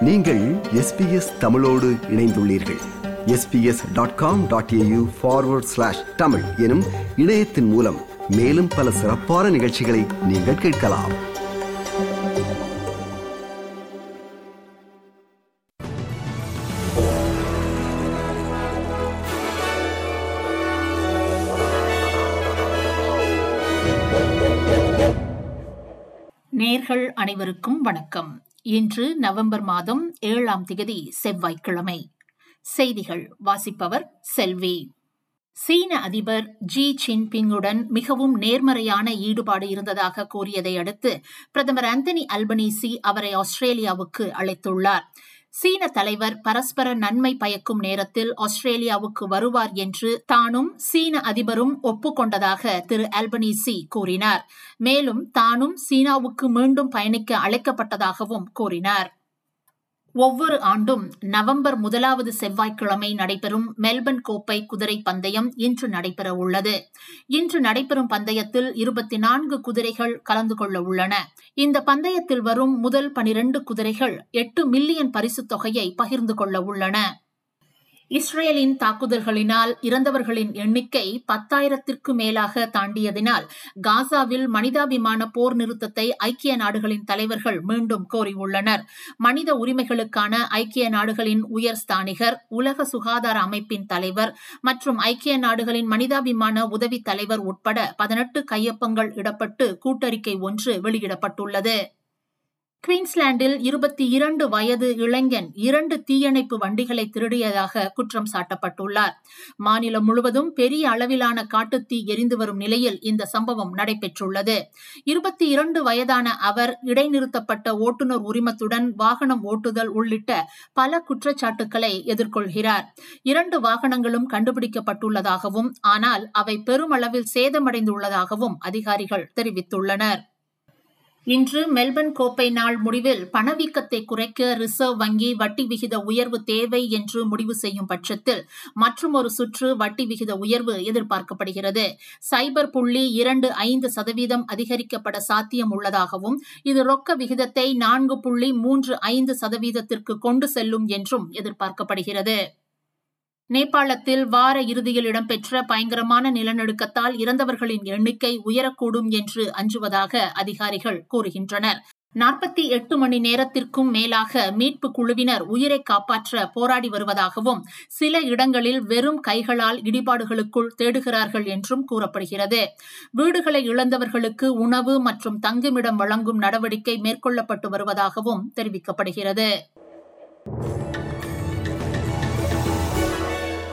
நீங்கள் எஸ்பிஎஸ் தமிழோடு இணைந்துள்ளீர்கள். SBS dot com dot AU forward slash Tamil எனும் இணையத்தின் மூலம் மேலும் பல சிறப்பான நிகழ்ச்சிகளை நீங்கள் கேட்கலாம். நேர்கள் அனைவருக்கும் வணக்கம். இன்று நவம்பர் மாதம் ஏழாம் திகதி செவ்வாய்க்கிழமை. செய்திகள் வாசிப்பவர் செல்வி. சீன அதிபர் ஜி ஜின்பிங்குடன் மிகவும் நேர்மறையான ஈடுபாடு இருந்ததாக கூறியதை அடுத்து பிரதமர் அந்தனி அல்பனீசி அவரை ஆஸ்திரேலியாவுக்கு அழைத்துள்ளார். சீன தலைவர் பரஸ்பர நன்மை பயக்கும் நேரத்தில் ஆஸ்திரேலியாவுக்கு வருவார் என்று தானும் சீன அதிபரும் ஒப்புக்கொண்டதாக திரு அல்பனீசி கூறினார். மேலும் தானும் சீனாவுக்கு மீண்டும் பயணிக்க அழைக்கப்பட்டதாகவும் கூறினார். ஒவ்வொரு ஆண்டும் நவம்பர் முதலாவது செவ்வாய்க்கிழமை நடைபெறும் மெல்பர்ன் கோப்பை குதிரை பந்தயம் இன்று நடைபெற உள்ளது. இன்று நடைபெறும் பந்தயத்தில் இருபத்தி நான்கு குதிரைகள் கலந்து கொள்ள உள்ளன. இந்த பந்தயத்தில் வரும் முதல் பனிரெண்டு குதிரைகள் எட்டு மில்லியன் பரிசுத் தொகையை பகிர்ந்து கொள்ள உள்ளன. இஸ்ரேலின் தாக்குதல்களினால் இறந்தவர்களின் எண்ணிக்கை பத்தாயிரத்திற்கு மேலாக தாண்டியதினால் காசாவில் மனிதாபிமான போர் நிறுத்தத்தை ஐக்கிய நாடுகளின் தலைவர்கள் மீண்டும் கோரியுள்ளனர். மனித உரிமைகளுக்கான ஐக்கிய நாடுகளின் உயர் ஸ்தானிகர் உலக சுகாதார அமைப்பின் தலைவர் மற்றும் ஐக்கிய நாடுகளின் மனிதாபிமான உதவி தலைவர் உட்பட பதினெட்டு கையொப்பங்கள் இடப்பட்டு கூட்டறிக்கை ஒன்று வெளியிடப்பட்டுள்ளது. குவீன்ஸ்லாண்டில் இருபத்தி இரண்டு வயது இளைஞன் இரண்டு தீயணைப்பு வண்டிகளை திருடியதாக குற்றம் சாட்டப்பட்டுள்ளார். மாநிலம் முழுவதும் பெரிய அளவிலான காட்டுத்தீ எரிந்து வரும் நிலையில் இந்த சம்பவம் நடைபெற்றுள்ளது. இருபத்தி இரண்டு வயதான அவர் இடைநிறுத்தப்பட்ட ஓட்டுநர் உரிமத்துடன் வாகனம் ஓட்டுதல் உள்ளிட்ட பல குற்றச்சாட்டுக்களை எதிர்கொள்கிறார். இரண்டு வாகனங்களும் கண்டுபிடிக்கப்பட்டுள்ளதாகவும் ஆனால் அவை பெருமளவில் சேதமடைந்துள்ளதாகவும் அதிகாரிகள் தெரிவித்துள்ளனர். இன்று மெல்பர்ன் கோப்பை நாள் முடிவில் பணவீக்கத்தை குறைக்க ரிசர்வ் வங்கி வட்டி விகித உயர்வு தேவை என்று முடிவு செய்யும் பட்சத்தில் மற்றொரு சுற்று வட்டி விகித உயர்வு எதிர்பார்க்கப்படுகிறது. சைபர் புள்ளி இரண்டு ஐந்து சதவீதம் அதிகரிக்கப்பட சாத்தியம் உள்ளதாகவும் இது ரொக்க விகிதத்தை நான்கு புள்ளி மூன்று ஐந்து சதவீதத்திற்கு கொண்டு செல்லும் என்றும் எதிர்பார்க்கப்படுகிறது. நேபாளத்தில் வார இறுதியில் இடம்பெற்ற பயங்கரமான நிலநடுக்கத்தால் இறந்தவர்களின் எண்ணிக்கை உயரக்கூடும் என்று அஞ்சுவதாக அதிகாரிகள் கூறுகின்றனர். நாற்பத்தி எட்டு மணி நேரத்திற்கும் மேலாக மீட்பு குழுவினர் உயிரை காப்பாற்ற போராடி வருவதாகவும் சில இடங்களில் வெறும் கைகளால் இடிபாடுகளுக்குள் தேடுகிறார்கள் என்றும் கூறப்படுகிறது. வீடுகளை இழந்தவர்களுக்கு உணவு மற்றும் தங்குமிடம் வழங்கும் நடவடிக்கை மேற்கொள்ளப்பட்டு வருவதாகவும் தெரிவிக்கப்படுகிறது.